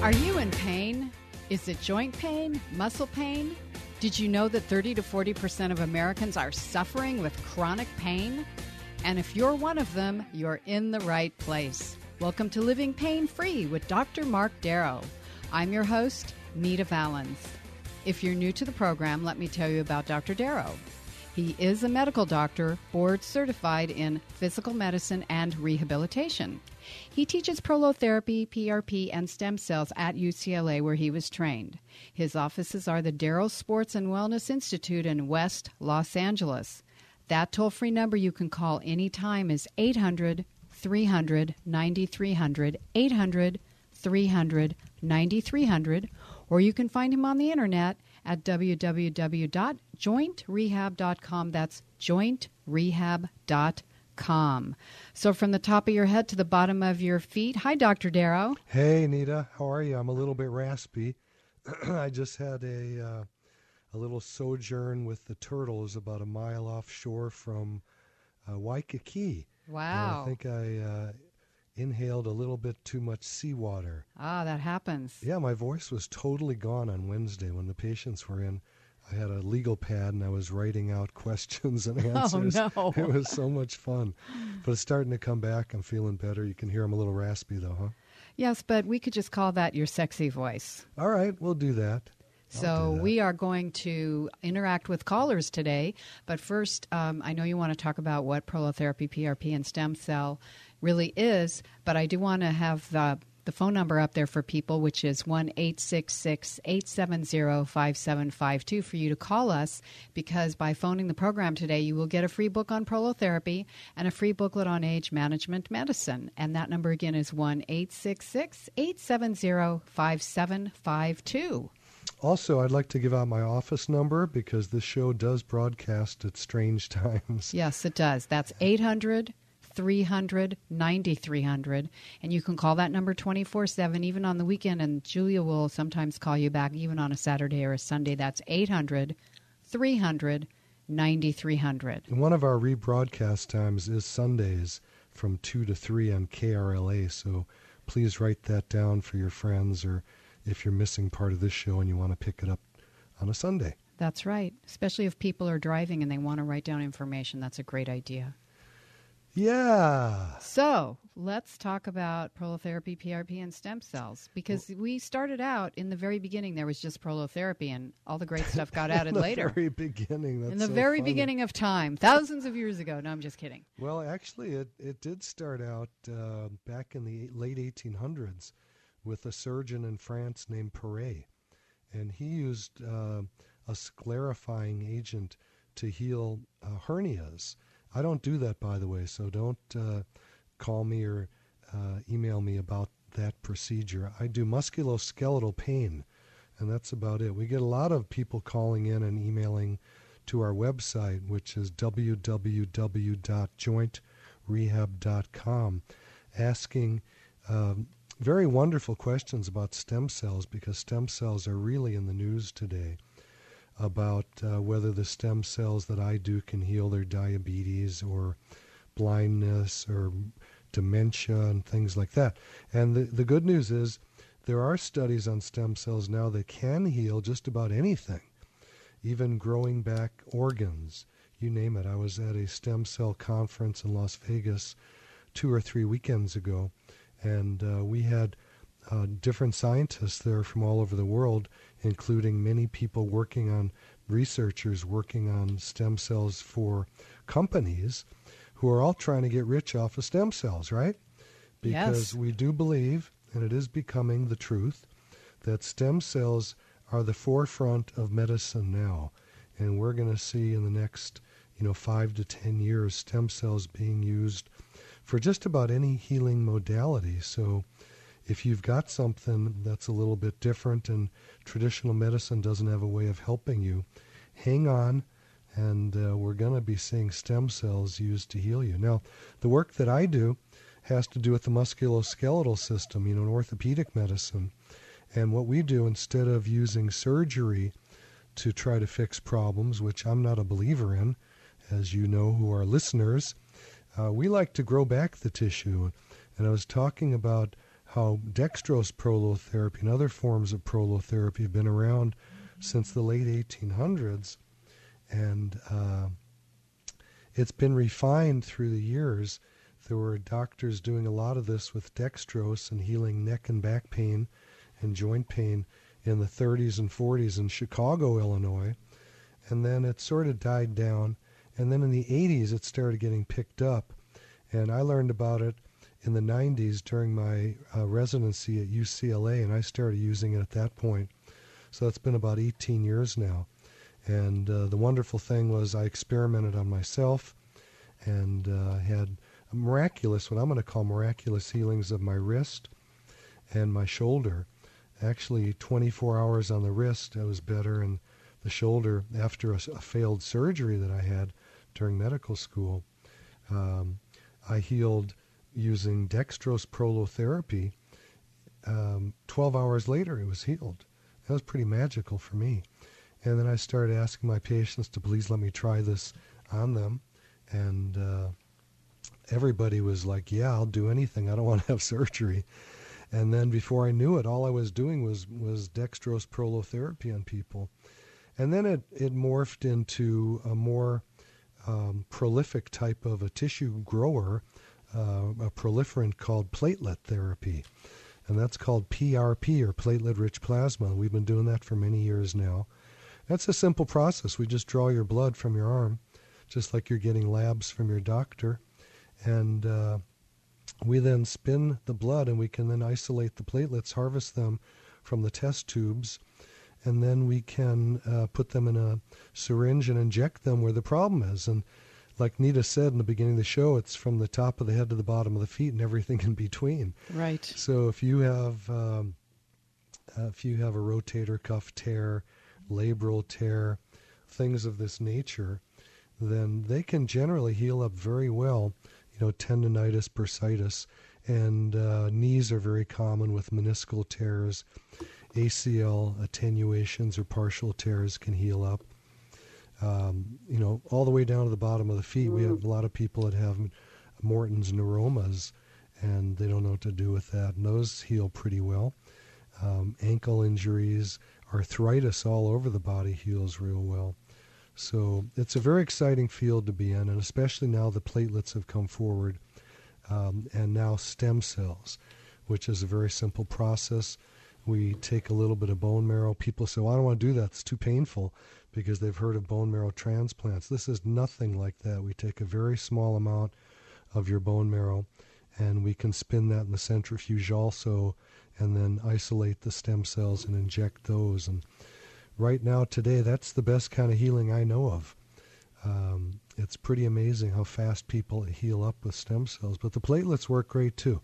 Are you in pain? Is it joint pain? Muscle pain? Did you know that 30 to 40% of Americans are suffering with chronic pain? And if you're one of them, you're in the right place. Welcome to Living Pain Free with Dr. Mark Darrow. I'm your host, Nita Valens. If you're new to the program, let me tell you about Dr. Darrow. He is a medical doctor, board certified in physical medicine and rehabilitation. He teaches prolotherapy, PRP, and stem cells at UCLA, where he was trained. His offices are the Darrow Sports and Wellness Institute in West Los Angeles. That toll free number you can call anytime is 800 300 9300, 800 300 9300, or you can find him on the internet at www.jointrehab.com. That's jointrehab.com. So from the top of your head to the bottom of your feet. Hi, Dr. Darrow. Hey, Nita. How are you? I'm a little bit raspy. I just had a uh, a little sojourn with the turtles about a mile offshore from uh, Waikiki. Wow. And I think I uh, inhaled a little bit too much seawater. Ah, that happens. Yeah, my voice was totally gone on Wednesday when the patients were in. I had a legal pad and I was writing out questions and answers. Oh, no. It was so much fun. But it's starting to come back. I'm feeling better. You can hear I'm a little raspy though, huh? Yes, but we could just call that your sexy voice. All right, we'll do that. So do that. we are going to interact with callers today. But first, um, I know you want to talk about what prolotherapy, PRP, and stem cell really is. But I do want to have the the phone number up there for people, which is one eight six six eight seven zero five seven five two for you to call us. Because by phoning the program today, you will get a free book on prolotherapy and a free booklet on age management medicine. And that number again is one eight six six eight seven zero five seven five two. Also, I'd like to give out my office number because this show does broadcast at strange times. Yes, it does. That's 800 300 9300. And you can call that number 24 7, even on the weekend. And Julia will sometimes call you back, even on a Saturday or a Sunday. That's 800 300 9300. And one of our rebroadcast times is Sundays from 2 to 3 on KRLA, so please write that down for your friends or if you're missing part of this show and you want to pick it up on a Sunday. That's right. Especially if people are driving and they want to write down information. That's a great idea. Yeah. So let's talk about prolotherapy, PRP, and stem cells because we started out in the very beginning. There was just prolotherapy, and all the great stuff got added In the later. very beginning. That's in the so very funny. beginning of time, thousands of years ago. No, I'm just kidding. Well, actually, it, it did start out uh, back in the late 1800s with a surgeon in France named Perret. And he used uh, a sclerifying agent to heal uh, hernias. I don't do that, by the way, so don't uh, call me or uh, email me about that procedure. I do musculoskeletal pain, and that's about it. We get a lot of people calling in and emailing to our website, which is www.jointrehab.com, asking um, very wonderful questions about stem cells because stem cells are really in the news today about uh, whether the stem cells that I do can heal their diabetes or blindness or dementia and things like that. And the, the good news is there are studies on stem cells now that can heal just about anything, even growing back organs. You name it. I was at a stem cell conference in Las Vegas two or three weekends ago, and uh, we had uh, different scientists there from all over the world, including many people working on researchers working on stem cells for companies who are all trying to get rich off of stem cells, right? Because Yes. we do believe, and it is becoming the truth, that stem cells are the forefront of medicine now. And we're going to see in the next, you know, five to ten years, stem cells being used for just about any healing modality. So if you've got something that's a little bit different and traditional medicine doesn't have a way of helping you, hang on, and uh, we're going to be seeing stem cells used to heal you. Now, the work that I do has to do with the musculoskeletal system, you know, in orthopedic medicine. And what we do instead of using surgery to try to fix problems, which I'm not a believer in, as you know who are listeners, uh, we like to grow back the tissue. And I was talking about how dextrose prolotherapy and other forms of prolotherapy have been around since the late 1800s. And uh, it's been refined through the years. There were doctors doing a lot of this with dextrose and healing neck and back pain and joint pain in the 30s and 40s in Chicago, Illinois. And then it sort of died down. And then in the 80s, it started getting picked up. And I learned about it in the 90s during my uh, residency at UCLA, and I started using it at that point. So that's been about 18 years now. And uh, the wonderful thing was I experimented on myself and uh, had miraculous, what I'm going to call miraculous healings of my wrist and my shoulder. Actually, 24 hours on the wrist, I was better, and the shoulder after a, a failed surgery that I had during medical school. Um, I healed using dextrose prolotherapy. Um, 12 hours later, it was healed. That was pretty magical for me. And then I started asking my patients to please let me try this on them. And uh, everybody was like, yeah, I'll do anything. I don't want to have surgery. And then before I knew it, all I was doing was, was dextrose prolotherapy on people. And then it, it morphed into a more um, prolific type of a tissue grower, uh, a proliferant called platelet therapy. And that's called PRP or platelet rich plasma. We've been doing that for many years now. That's a simple process. We just draw your blood from your arm, just like you're getting labs from your doctor. And uh, we then spin the blood and we can then isolate the platelets, harvest them from the test tubes, and then we can uh, put them in a syringe and inject them where the problem is. And like Nita said in the beginning of the show, it's from the top of the head to the bottom of the feet and everything in between. Right. So if you have um, uh, if you have a rotator cuff tear, labral tear, things of this nature, then they can generally heal up very well. You know, tendonitis, bursitis, and uh, knees are very common with meniscal tears. ACL attenuations or partial tears can heal up. Um, you know, all the way down to the bottom of the feet. We have a lot of people that have Morton's neuromas, and they don't know what to do with that. And those heal pretty well. Um, ankle injuries, arthritis all over the body heals real well. So it's a very exciting field to be in, and especially now the platelets have come forward, um, and now stem cells, which is a very simple process. We take a little bit of bone marrow. People say, well, I don't want to do that. It's too painful because they've heard of bone marrow transplants. This is nothing like that. We take a very small amount of your bone marrow and we can spin that in the centrifuge also and then isolate the stem cells and inject those. And right now, today, that's the best kind of healing I know of. Um, it's pretty amazing how fast people heal up with stem cells. But the platelets work great too.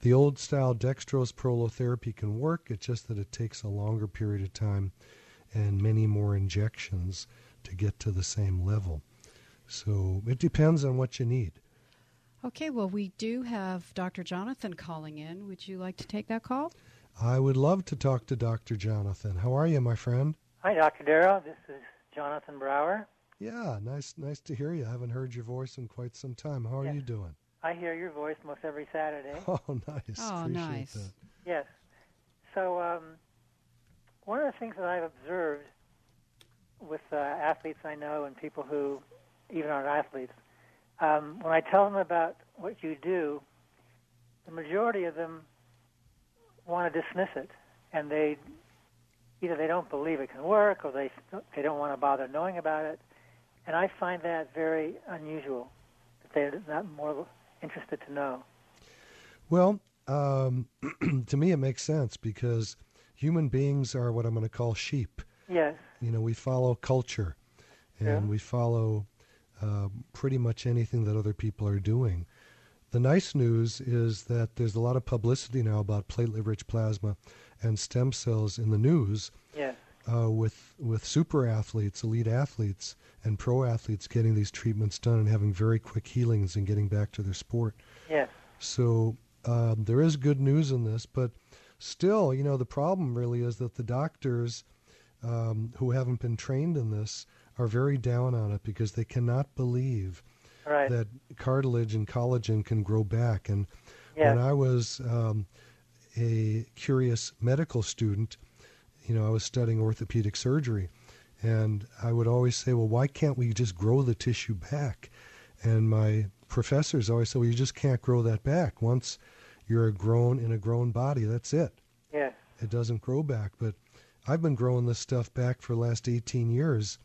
The old style dextrose prolotherapy can work, it's just that it takes a longer period of time and many more injections to get to the same level. So it depends on what you need. Okay, well, we do have Dr. Jonathan calling in. Would you like to take that call? I would love to talk to Dr. Jonathan. How are you, my friend? Hi, Dr. Darrow. This is Jonathan Brower. Yeah, nice, nice to hear you. I haven't heard your voice in quite some time. How are yes. you doing? I hear your voice most every Saturday. Oh, nice. Oh, Appreciate nice. That. Yes. So, um, one of the things that I've observed with uh, athletes I know and people who even aren't athletes, um, when I tell them about what you do, the majority of them want to dismiss it, and they either they don't believe it can work, or they they don't want to bother knowing about it, and I find that very unusual that they're not more interested to know. Well, um, to me, it makes sense because human beings are what I'm going to call sheep. Yes. You know, we follow culture, and Yeah. we follow uh, pretty much anything that other people are doing. the nice news is that there's a lot of publicity now about platelet-rich plasma and stem cells in the news. Yes. Uh, with with super athletes, elite athletes, and pro athletes getting these treatments done and having very quick healings and getting back to their sport. Yes. So um, there is good news in this, but still, you know, the problem really is that the doctors um, who haven't been trained in this are very down on it because they cannot believe right. that cartilage and collagen can grow back. And yes. when I was um, a curious medical student, you know, I was studying orthopedic surgery, and I would always say, well, why can't we just grow the tissue back? And my professors always say, well, you just can't grow that back. Once you're a grown in a grown body, that's it. Yes. It doesn't grow back. But I've been growing this stuff back for the last 18 years,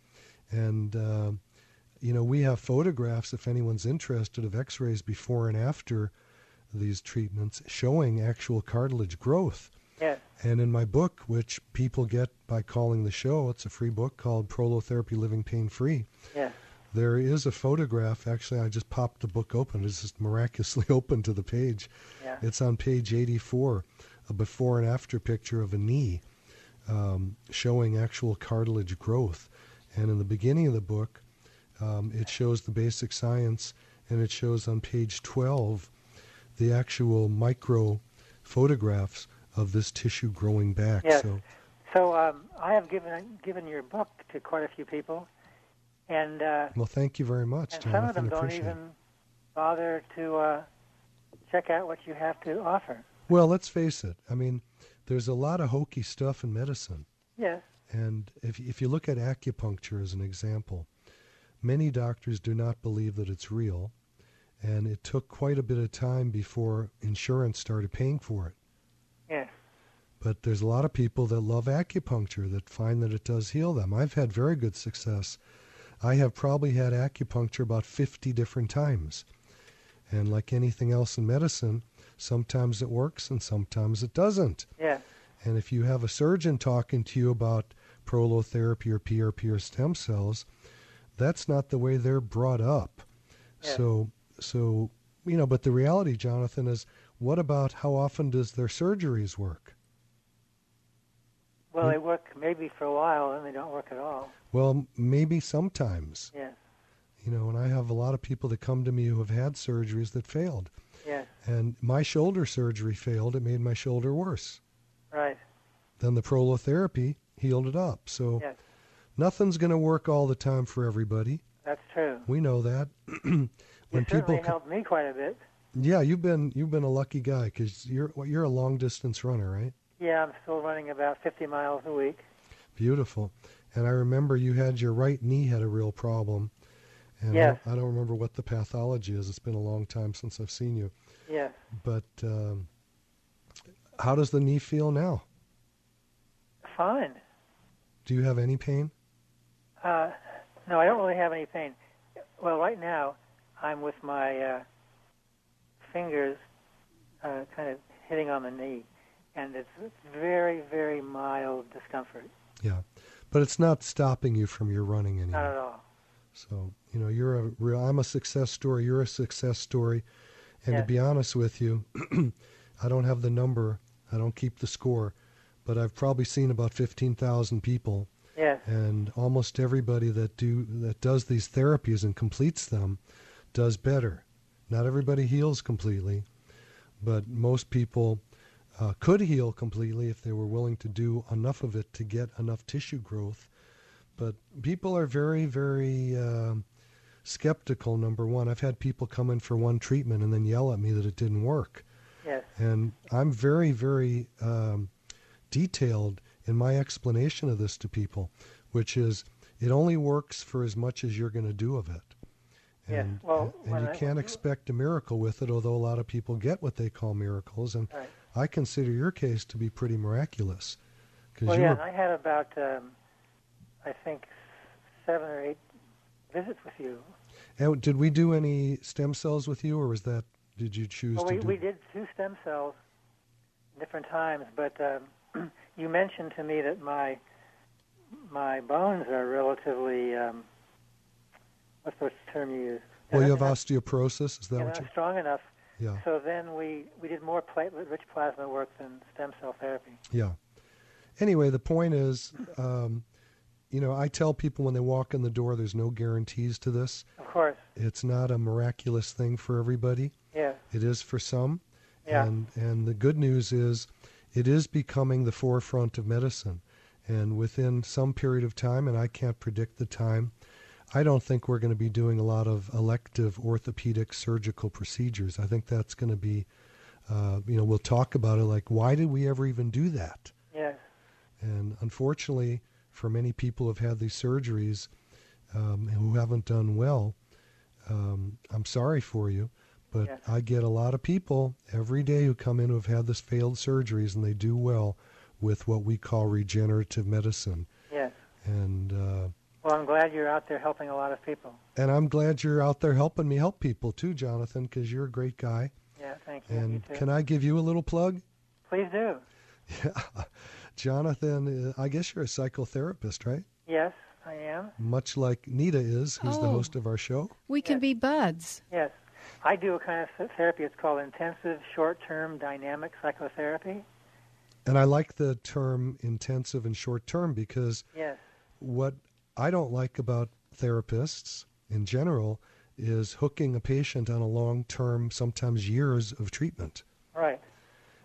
and uh, you know we have photographs if anyone's interested of X-rays before and after these treatments showing actual cartilage growth. And in my book, which people get by calling the show, it's a free book called Prolotherapy Living Pain Free. Yes. There is a photograph. Actually, I just popped the book open. It's just miraculously open to the page. Yeah. It's on page 84, a before and after picture of a knee um, showing actual cartilage growth. And in the beginning of the book, um, it shows the basic science, and it shows on page 12 the actual micro photographs of this tissue growing back. Yes. So, So um, I have given given your book to quite a few people, and uh, well, thank you very much, and some of them don't it. even bother to uh, check out what you have to offer. Well, let's face it. I mean, there's a lot of hokey stuff in medicine. Yes. And if, if you look at acupuncture as an example, many doctors do not believe that it's real. And it took quite a bit of time before insurance started paying for it. But there's a lot of people that love acupuncture that find that it does heal them. I've had very good success. I have probably had acupuncture about 50 different times. And like anything else in medicine, sometimes it works and sometimes it doesn't. Yes. And if you have a surgeon talking to you about prolotherapy or PRP or stem cells, that's not the way they're brought up. Yeah. So, so you know. But the reality, Jonathan, is what about how often does their surgeries work? Well, hmm? they work maybe for a while, and they don't work at all. Well, maybe sometimes. Yes. You know, and I have a lot of people that come to me who have had surgeries that failed. Yes. And my shoulder surgery failed. It made my shoulder worse. Right. Then the prolotherapy healed it up. So Yes. nothing's going to work all the time for everybody. That's true. We know that. when you people, co- helped me quite a bit. yeah, you've been you've been a lucky guy because you're you're a long distance runner, right? Yeah, I'm still running about 50 miles a week. Beautiful. And I remember you had your right knee had a real problem. And Yes. I, don't, I don't remember what the pathology is. It's been a long time since I've seen you. Yes. But um, how does the knee feel now? Fine. Do you have any pain? Uh, no, I don't really have any pain. Well, right now, I'm with my uh, fingers uh, kind of hitting on the knee, and it's very, very mild discomfort. Yeah. But it's not stopping you from your running anymore. Not at all. So, you know, you're a real, I'm a success story. You're a success story. And to be honest with you, I don't have the number. I don't keep the score, but I've probably seen about 15,000 people Yes. and almost everybody that do that does these therapies and completes them does better. Not everybody heals completely, but most people uh, could heal completely if they were willing to do enough of it to get enough tissue growth. But people are very, very um skeptical. Number one, I've had people come in for one treatment and then yell at me that it didn't work. Yes. And I'm very, very um, detailed in my explanation of this to people, which is it only works for as much as you're going to do of it. Yes, And, well, and you I- can't expect a miracle with it, although a lot of people get what they call miracles. And Right. I consider your case to be pretty miraculous. Because Well, you yeah, were, I had about, um, I think, seven or eight visits with you. and did we do any stem cells with you, or was that, did you choose Well, to we, do we did two stem cells different times, but um, you mentioned to me that my my bones are relatively um, what's the term you use? Well, you have osteoporosis, is that what not you? strong enough Yeah. So then we, we did more platelet-rich plasma work than stem cell therapy. Yeah. Anyway, the point is, um, you know, I tell people when they walk in the door, there's no guarantees to this. Of course. It's not a miraculous thing for everybody. Yes. It is for some. Yeah. And and the good news is it is becoming the forefront of medicine. And within some period of time, and I can't predict the time, I don't think we're going to be doing a lot of elective orthopedic surgical procedures. I think that's going to be, uh, you know, we'll talk about it like, why did we ever even do that? Yes. And unfortunately, for many people who've had these surgeries um, who haven't done well, um, I'm sorry for you. But Yes. I get a lot of people every day who come in who have had this failed surgeries and they do well with what we call regenerative medicine. Yes. And uh, Well, I'm glad you're out there helping a lot of people. and I'm glad you're out there helping me help people too, Jonathan, because you're a great guy. Yeah, thank you. And you too. can I give you a little plug? Please do. Yeah, Jonathan, uh, I guess you're a psychotherapist, right? Yes, I am. Much like Nita is, who's the Oh. host of our show. We can Yes. be buds. Yes. I do a kind of therapy. It's called intensive short-term dynamic psychotherapy. And I like the term intensive and short term because Yes. what I don't like about therapists in general is hooking a patient on a long term, sometimes years of treatment. Right.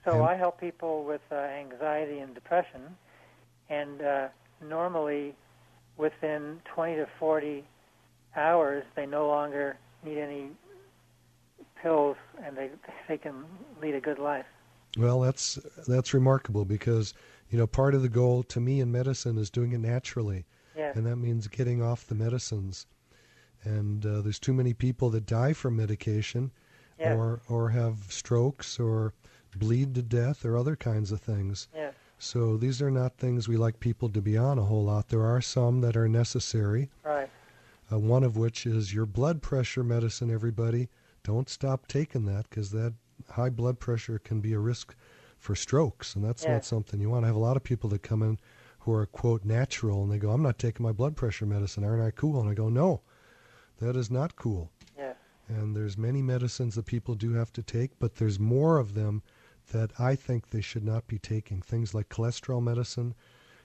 So And- I help people with uh, anxiety and depression, and uh, normally within 20 to 40 hours, they no longer need any pills, and they they can lead a good life. Well, that's that's remarkable because you know part of the goal to me in medicine is doing it naturally, And that means getting off the medicines. And uh, there's too many people that die from medication, or or have strokes, or bleed to death, or other kinds of things. Yes. So these are not things we like people to be on a whole lot. There are some that are necessary. Right. Uh, one of which is your blood pressure medicine. Everybody, don't stop taking that because that high blood pressure can be a risk for strokes, and that's not something you want. I have a lot of people that come in who are quote natural, and they go, "I'm not taking my blood pressure medicine. Aren't I cool?" And I go, "No, that is not cool." Yes. And there's many medicines that people do have to take, but there's more of them that I think they should not be taking. Things like cholesterol medicine,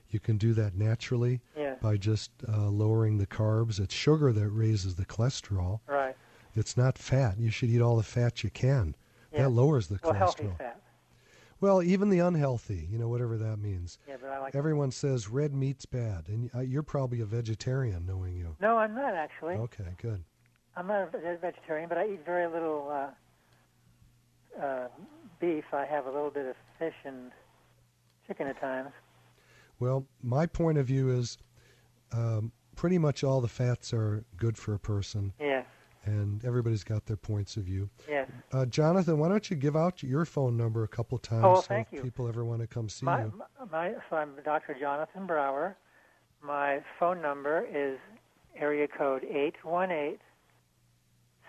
you can do that naturally Yes. by just uh, lowering the carbs. It's sugar that raises the cholesterol. Right. It's not fat. You should eat all the fat you can. Yes. That lowers the Well, healthy cholesterol. fat. Well, even the unhealthy, you know, whatever that means. Yeah, but I like. Everyone says red meat's bad, and uh, you're probably a vegetarian, knowing you. No, I'm not actually. Okay, good. I'm not a vegetarian, but I eat very little uh, uh, beef. I have a little bit of fish and chicken at times. Well, my point of view is um, pretty much all the fats are good for a person, Yes. And everybody's got their points of view. Yes. Uh, Jonathan, why don't you give out your phone number a couple times Oh, well, so if you. people ever want to come see My, you? my, so I'm Dr. Jonathan Brower. My phone number is area code eight one eight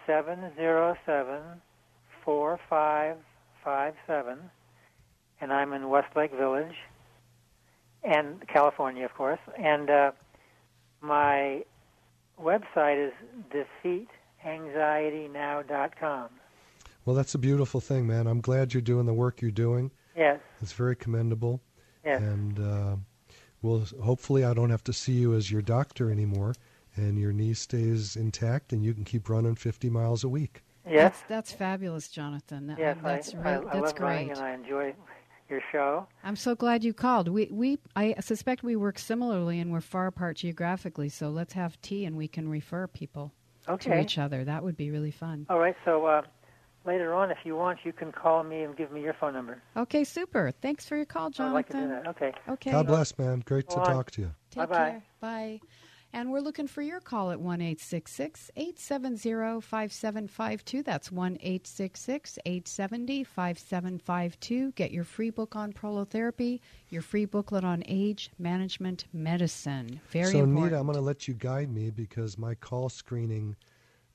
seven zero seven four five five seven, and I'm in Westlake Village, and California, of course. And uh, my website is defeatanxietynow.com. Well, that's a beautiful thing, man. I'm glad you're doing the work you're doing. Yes. It's very commendable. Yes. And uh, well, hopefully, I don't have to see you as your doctor anymore, and your knee stays intact, and you can keep running 50 miles a week. Yes. That's, that's fabulous, Jonathan. That- Yes, that's I, re- I, I that's love great. running and I enjoy your show. I'm so glad you called. We we I suspect we work similarly and we're far apart geographically. So let's have tea and we can refer people to each other. That would be really fun. All right. So uh, later on, if you want, you can call me and give me your phone number. Okay, super. Thanks for your call, John. I'd like to do that. Okay. Okay. God bless, man. Great to on. talk to you. Take Bye-bye. care. Bye. And we're looking for your call at 1 870 5752. That's 1 870 5752. Get your free book on prolotherapy, your free booklet on age management medicine. Very so, important. Nita, I'm going to let you guide me because my call screening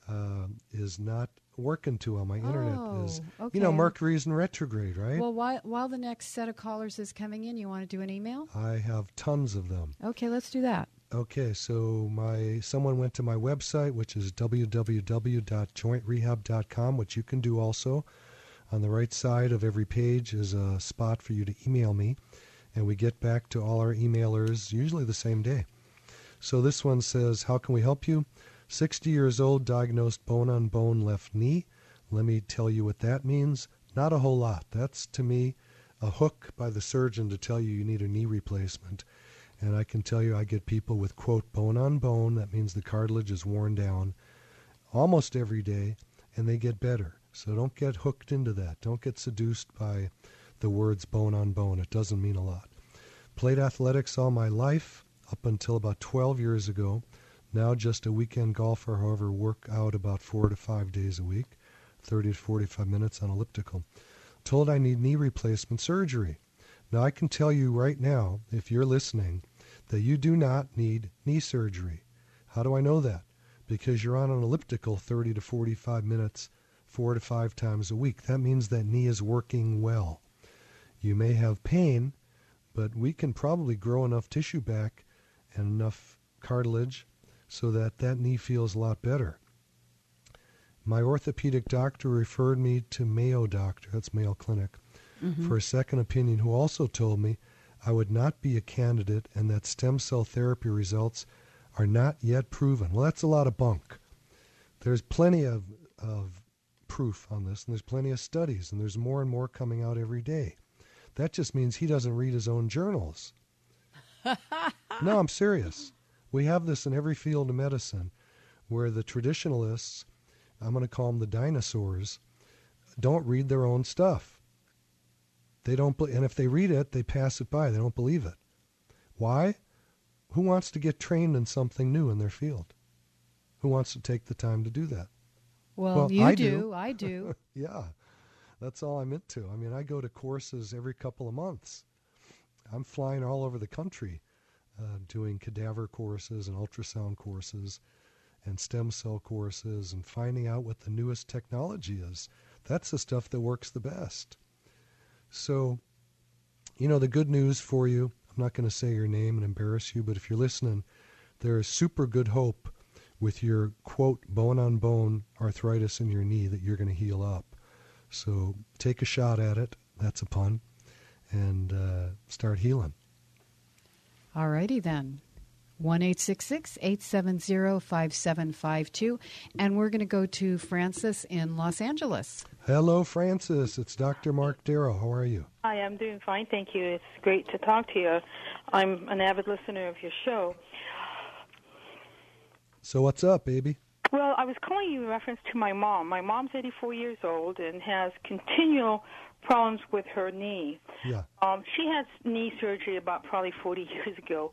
uh, is not working too well. My internet is, Oh, you know, okay. Mercury's in retrograde, right? Well, while, while the next set of callers is coming in, you want to do an email? I have tons of them. Okay, let's do that. Okay, so my someone went to my website, which is www.jointrehab.com, which you can do also. On the right side of every page is a spot for you to email me, and we get back to all our emailers usually the same day. So this one says, How can we help you? 60 years old, diagnosed bone on bone left knee. Let me tell you what that means. Not a whole lot. That's to me a hook by the surgeon to tell you you need a knee replacement. And I can tell you, I get people with, quote, bone on bone. That means the cartilage is worn down almost every day, and they get better. So don't get hooked into that. Don't get seduced by the words bone on bone. It doesn't mean a lot. Played athletics all my life up until about 12 years ago. Now just a weekend golfer, however, work out about four to five days a week, 30 to 45 minutes on elliptical. Told I need knee replacement surgery. Now I can tell you right now, if you're listening, that you do not need knee surgery. How do I know that? Because you're on an elliptical 30 to 45 minutes, four to five times a week. That means that knee is working well. You may have pain, but we can probably grow enough tissue back and enough cartilage so that that knee feels a lot better. My orthopedic doctor referred me to Mayo Doctor, that's Mayo Clinic, mm-hmm. for a second opinion, who also told me I would not be a candidate and that stem cell therapy results are not yet proven. Well, that's a lot of bunk. There's plenty of, of proof on this, and there's plenty of studies, and there's more and more coming out every day. That just means he doesn't read his own journals. no, I'm serious. We have this in every field of medicine where the traditionalists, I'm going to call them the dinosaurs, don't read their own stuff. They don't, and if they read it, they pass it by. They don't believe it. Why? Who wants to get trained in something new in their field? Who wants to take the time to do that? Well, well you I do. do. I do. yeah, that's all I'm into. I mean, I go to courses every couple of months. I'm flying all over the country uh, doing cadaver courses and ultrasound courses and stem cell courses and finding out what the newest technology is. That's the stuff that works the best. So, you know, the good news for you, I'm not going to say your name and embarrass you, but if you're listening, there is super good hope with your quote bone on bone arthritis in your knee that you're going to heal up. So take a shot at it. That's a pun. And uh, start healing. All righty then. 1 870 5752. And we're going to go to Francis in Los Angeles. Hello, Francis. It's Dr. Mark Darrow. How are you? Hi, I'm doing fine. Thank you. It's great to talk to you. I'm an avid listener of your show. So, what's up, baby? Well, I was calling you in reference to my mom. My mom's 84 years old and has continual problems with her knee. Yeah. Um, she had knee surgery about probably 40 years ago,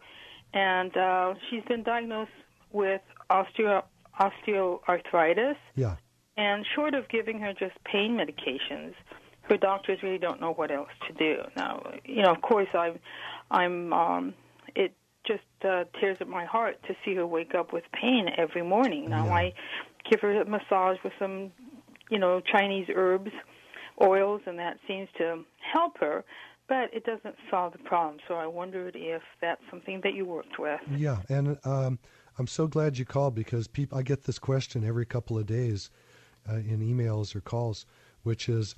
and uh, she's been diagnosed with osteo osteoarthritis. Yeah. And short of giving her just pain medications, her doctors really don't know what else to do. Now, you know, of course, I'm, I'm, um, it just uh, tears at my heart to see her wake up with pain every morning. Now, yeah. I give her a massage with some, you know, Chinese herbs oils, and that seems to help her. But it doesn't solve the problem. So I wondered if that's something that you worked with. Yeah, and um, I'm so glad you called because people I get this question every couple of days uh, in emails or calls, which is,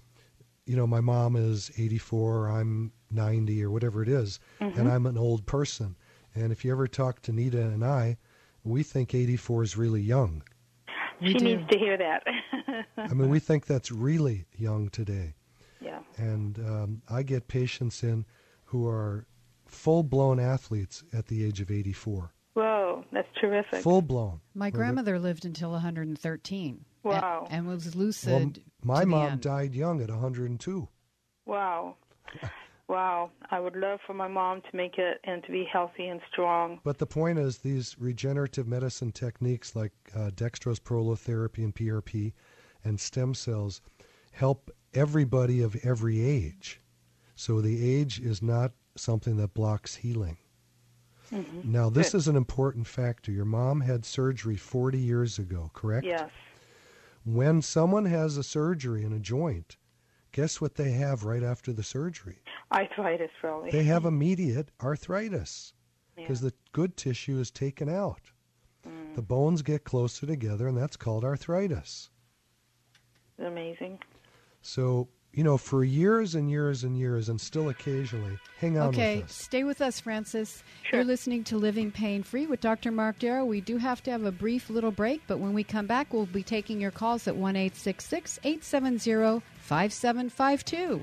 you know, my mom is 84, I'm 90 or whatever it is, mm-hmm. and I'm an old person. And if you ever talk to Nita and I, we think 84 is really young. She needs to hear that. I mean, we think that's really young today. Yeah. And um, I get patients in who are full blown athletes at the age of 84. Whoa, that's terrific. Full blown. My grandmother lived until 113. Wow. And, and was lucid. Well, my mom end. died young at 102. Wow. Wow, I would love for my mom to make it and to be healthy and strong. But the point is, these regenerative medicine techniques like uh, dextrose prolotherapy and PRP and stem cells help everybody of every age. So the age is not something that blocks healing. Mm-hmm. Now, this Good. is an important factor. Your mom had surgery 40 years ago, correct? Yes. When someone has a surgery in a joint, guess what they have right after the surgery? Arthritis, probably. They have immediate arthritis because yeah. the good tissue is taken out. Mm. The bones get closer together, and that's called arthritis. Amazing. So you know, for years and years and years, and still occasionally. Hang on okay, with us. stay with us, Francis. Sure. You're listening to Living Pain Free with Dr. Mark Darrow. We do have to have a brief little break, but when we come back, we'll be taking your calls at 1 870 5752.